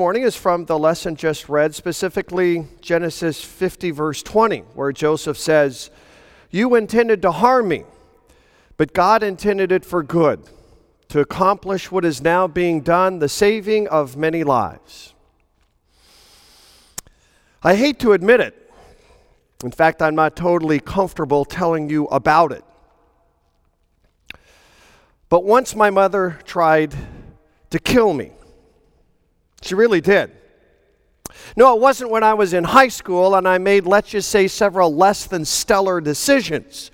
morning is from the lesson just read, specifically Genesis 50, verse 20, where Joseph says, You intended to harm me, but God intended it for good, to accomplish what is now being done, the saving of many lives. I hate to admit it. In fact, I'm not totally comfortable telling you about it. But once my mother tried to kill me. She really did. No, it wasn't when I was in high school and I made, let's just say, several less than stellar decisions.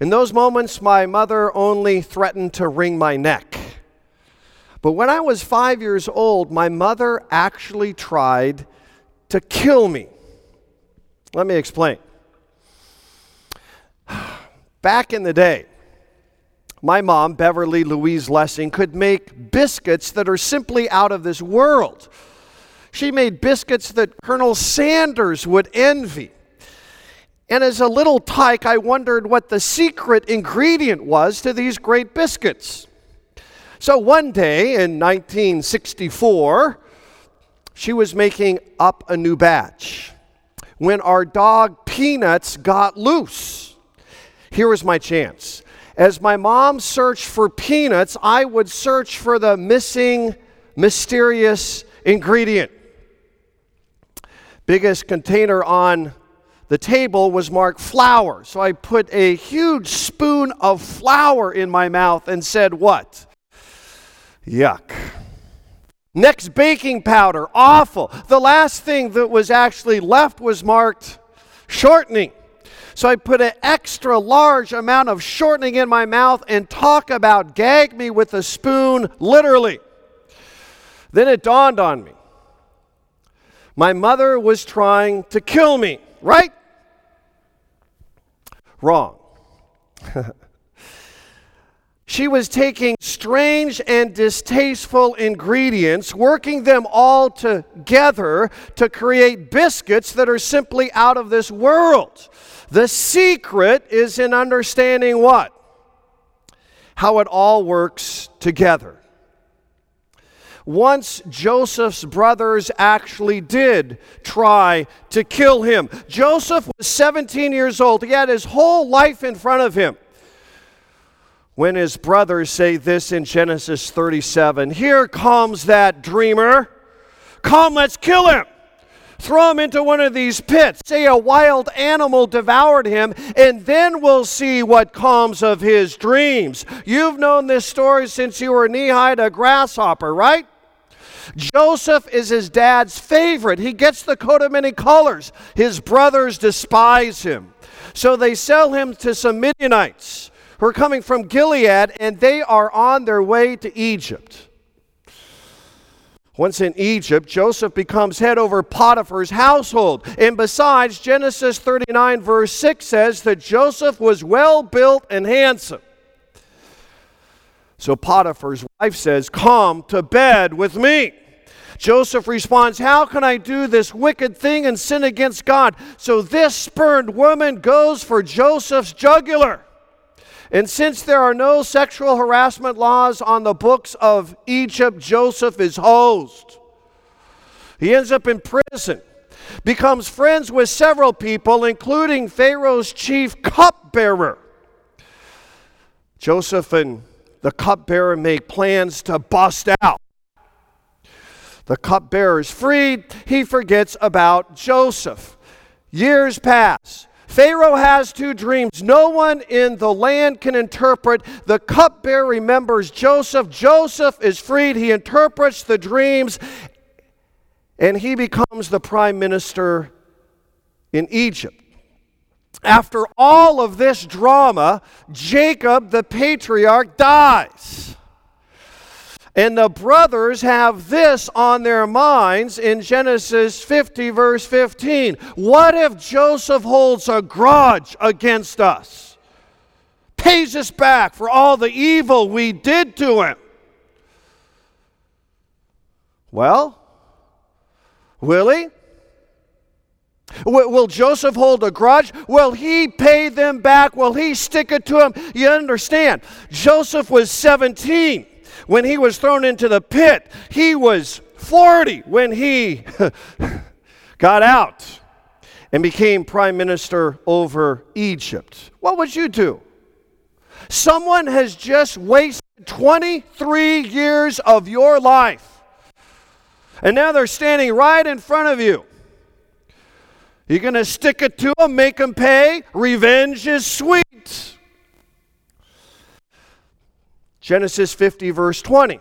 In those moments, my mother only threatened to wring my neck. But when I was five years old, my mother actually tried to kill me. Let me explain. Back in the day, my mom, Beverly Louise Lessing, could make biscuits that are simply out of this world. She made biscuits that Colonel Sanders would envy. And as a little tyke, I wondered what the secret ingredient was to these great biscuits. So one day in 1964, she was making up a new batch when our dog Peanuts got loose. Here was my chance. As my mom searched for peanuts, I would search for the missing, mysterious ingredient. Biggest container on the table was marked flour. So I put a huge spoon of flour in my mouth and said, What? Yuck. Next, baking powder. Awful. The last thing that was actually left was marked shortening. So I put an extra large amount of shortening in my mouth and talk about gag me with a spoon, literally. Then it dawned on me. My mother was trying to kill me, right? Wrong. She was taking strange and distasteful ingredients, working them all together to create biscuits that are simply out of this world. The secret is in understanding what? How it all works together. Once Joseph's brothers actually did try to kill him. Joseph was 17 years old. He had his whole life in front of him when his brothers say this in Genesis 37 Here comes that dreamer. Come, let's kill him. Throw him into one of these pits. Say a wild animal devoured him, and then we'll see what comes of his dreams. You've known this story since you were knee high to a grasshopper, right? Joseph is his dad's favorite. He gets the coat of many colors. His brothers despise him. So they sell him to some Midianites who are coming from Gilead, and they are on their way to Egypt. Once in Egypt, Joseph becomes head over Potiphar's household. And besides, Genesis 39, verse 6 says that Joseph was well built and handsome. So Potiphar's wife says, Come to bed with me. Joseph responds, How can I do this wicked thing and sin against God? So this spurned woman goes for Joseph's jugular. And since there are no sexual harassment laws on the books of Egypt, Joseph is hosed. He ends up in prison, becomes friends with several people, including Pharaoh's chief cupbearer. Joseph and the cupbearer make plans to bust out. The cupbearer is freed. He forgets about Joseph. Years pass. Pharaoh has two dreams. No one in the land can interpret. The cupbearer remembers Joseph. Joseph is freed. He interprets the dreams, and he becomes the prime minister in Egypt. After all of this drama, Jacob, the patriarch, dies. And the brothers have this on their minds in Genesis 50, verse 15. What if Joseph holds a grudge against us? Pays us back for all the evil we did to him. Well, will he? Will Joseph hold a grudge? Will he pay them back? Will he stick it to him? You understand, Joseph was 17 when he was thrown into the pit, he was 40 when he got out and became prime minister over Egypt. What would you do? Someone has just wasted 23 years of your life. And now they're standing right in front of you. You're going to stick it to them, make them pay. Revenge is sweet. Genesis 50, verse 20.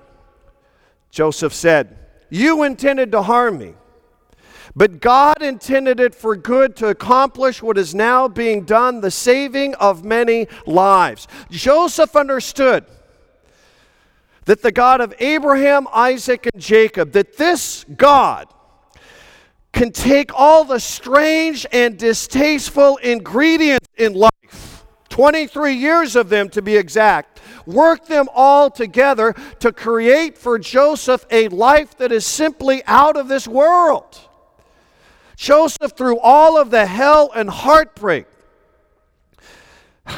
Joseph said, You intended to harm me but God intended it for good to accomplish what is now being done, the saving of many lives. Joseph understood that the God of Abraham, Isaac, and Jacob, that this God can take all the strange and distasteful ingredients in life, 23 years of them to be exact, work them all together to create for Joseph a life that is simply out of this world. Joseph, through all of the hell and heartbreak,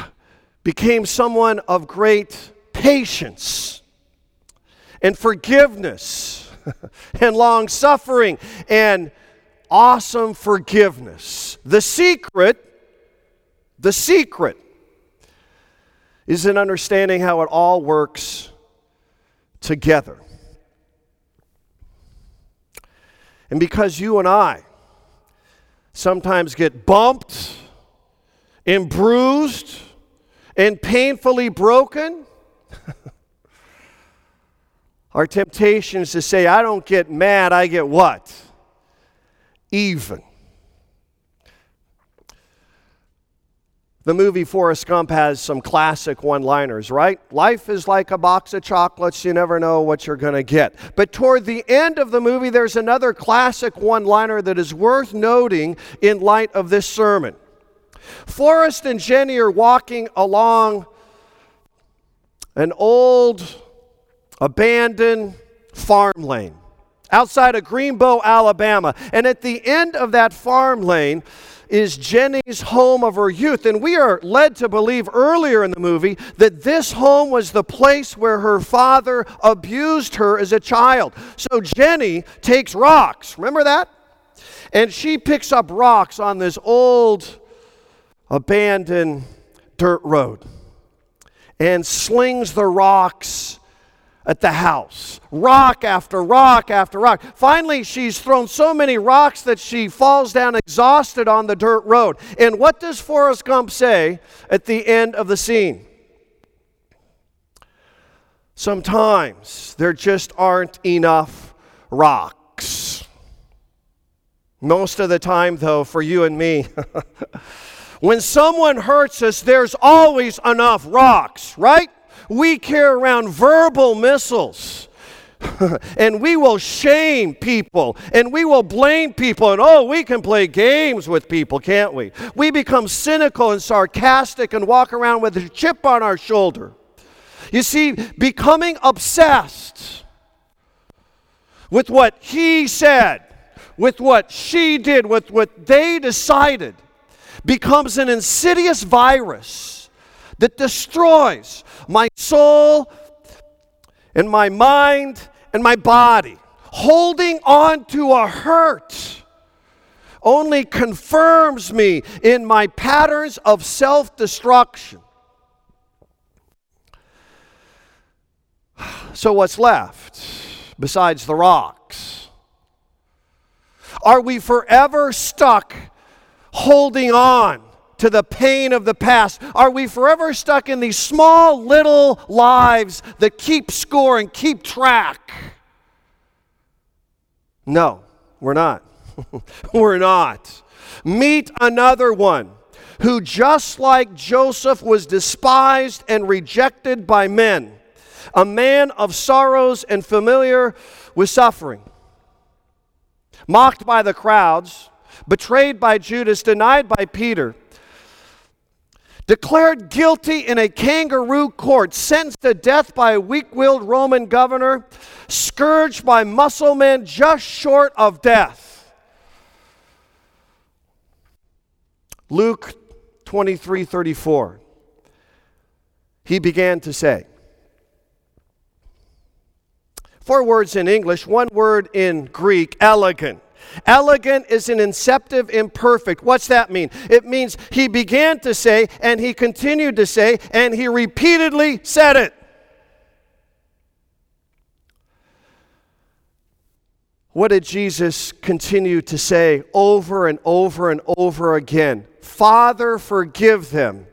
became someone of great patience and forgiveness and long suffering and awesome forgiveness. The secret, the secret is in understanding how it all works together. And because you and I sometimes get bumped and bruised and painfully broken. Our temptation is to say, I don't get mad, I get what? Even. The movie Forrest Gump has some classic one liners, right? Life is like a box of chocolates, you never know what you're going to get. But toward the end of the movie, there's another classic one liner that is worth noting in light of this sermon. Forrest and Jenny are walking along an old, abandoned farm lane outside of Greenbow, Alabama. And at the end of that farm lane, is Jenny's home of her youth. And we are led to believe earlier in the movie that this home was the place where her father abused her as a child. So Jenny takes rocks. Remember that? And she picks up rocks on this old, abandoned dirt road and slings the rocks at the house. Rock after rock after rock. Finally, she's thrown so many rocks that she falls down exhausted on the dirt road. And what does Forrest Gump say at the end of the scene? Sometimes there just aren't enough rocks. Most of the time, though, for you and me, when someone hurts us, there's always enough rocks, right? We carry around verbal missiles. and we will shame people and we will blame people. And oh, we can play games with people, can't we? We become cynical and sarcastic and walk around with a chip on our shoulder. You see, becoming obsessed with what he said, with what she did, with what they decided, becomes an insidious virus that destroys my soul and my mind and my body. Holding on to a hurt only confirms me in my patterns of self destruction. So, what's left besides the rocks? Are we forever stuck holding on to the pain of the past? Are we forever stuck in these small little lives that keep score and keep track? No, we're not. we're not. Meet another one who, just like Joseph, was despised and rejected by men, a man of sorrows and familiar with suffering, mocked by the crowds, betrayed by Judas, denied by Peter declared guilty in a kangaroo court, sentenced to death by a weak willed Roman governor, scourged by muscle men just short of death. Luke 23 34. He began to say, four words in English, one word in Greek, elegen. Elegen is an inceptive imperfect. What's that mean? It means he began to say, and he continued to say, and he repeatedly said it. What did Jesus continue to say over and over and over again? Father, forgive them,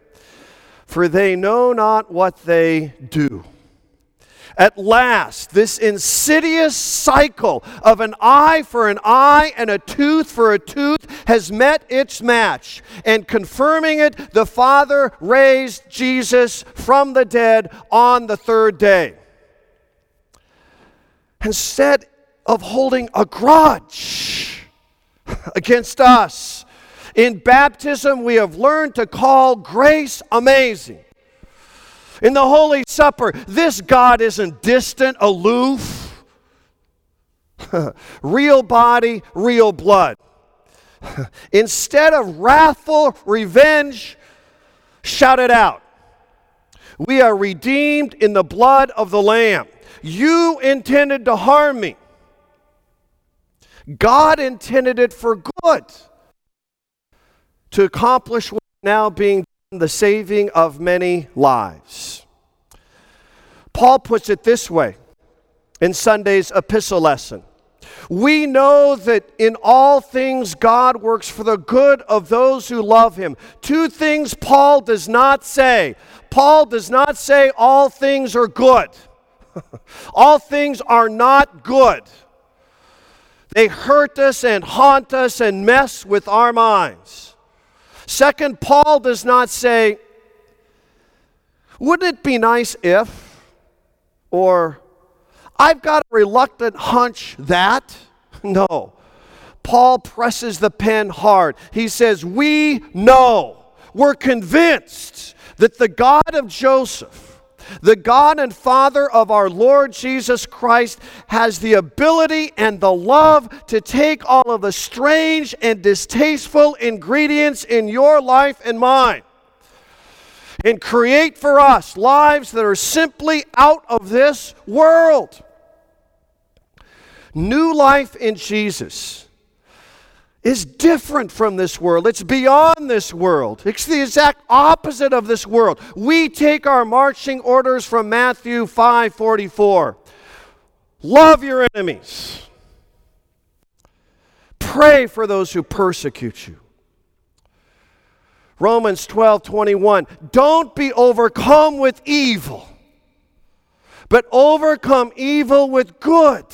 for they know not what they do. At last, this insidious cycle of an eye for an eye and a tooth for a tooth has met its match. And confirming it, the Father raised Jesus from the dead on the third day. Instead of holding a grudge against us, in baptism, we have learned to call grace amazing. In the Holy Supper, this God isn't distant, aloof. real body, real blood. Instead of wrathful revenge, shout it out. We are redeemed in the blood of the Lamb. You intended to harm me. God intended it for good to accomplish what now being the saving of many lives. Paul puts it this way in Sunday's epistle lesson. We know that in all things God works for the good of those who love him. Two things Paul does not say. Paul does not say all things are good. all things are not good. They hurt us and haunt us and mess with our minds. Second, Paul does not say, wouldn't it be nice if, or I've got a reluctant hunch that. No. Paul presses the pen hard. He says, We know, we're convinced that the God of Joseph, the God and Father of our Lord Jesus Christ has the ability and the love to take all of the strange and distasteful ingredients in your life and mine and create for us lives that are simply out of this world. New life in Jesus is different from this world. It's beyond this world. It's the exact opposite of this world. We take our marching orders from Matthew 5:44. Love your enemies. Pray for those who persecute you. Romans 12, 21. Don't be overcome with evil, but overcome evil with good.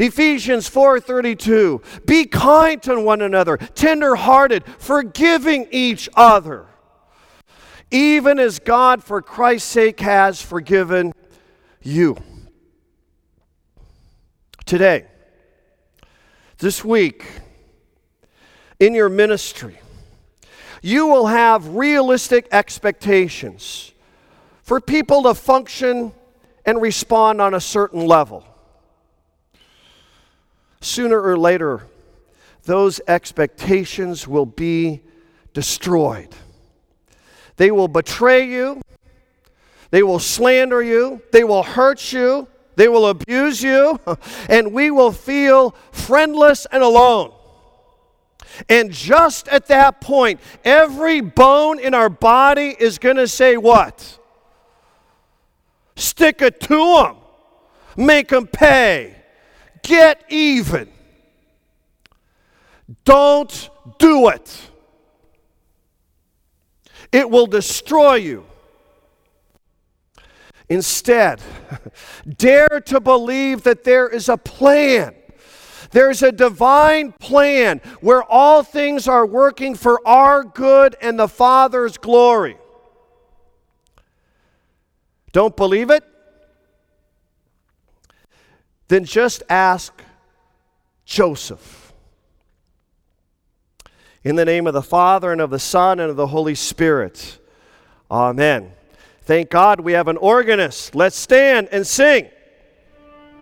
Ephesians 4:32 Be kind to one another, tender-hearted, forgiving each other. Even as God for Christ's sake has forgiven you. Today, this week, in your ministry, you will have realistic expectations for people to function and respond on a certain level sooner or later, those expectations will be destroyed. They will betray you, they will slander you, they will hurt you, they will abuse you, and we will feel friendless and alone. And just at that point, every bone in our body is going to say, What? Stick it to them, make them pay. Get even. Don't do it. It will destroy you. Instead, dare to believe that there is a plan. There's a divine plan where all things are working for our good and the Father's glory. Don't believe it? Then just ask Joseph. In the name of the Father, and of the Son, and of the Holy Spirit. Amen. Thank God we have an organist. Let's stand and sing.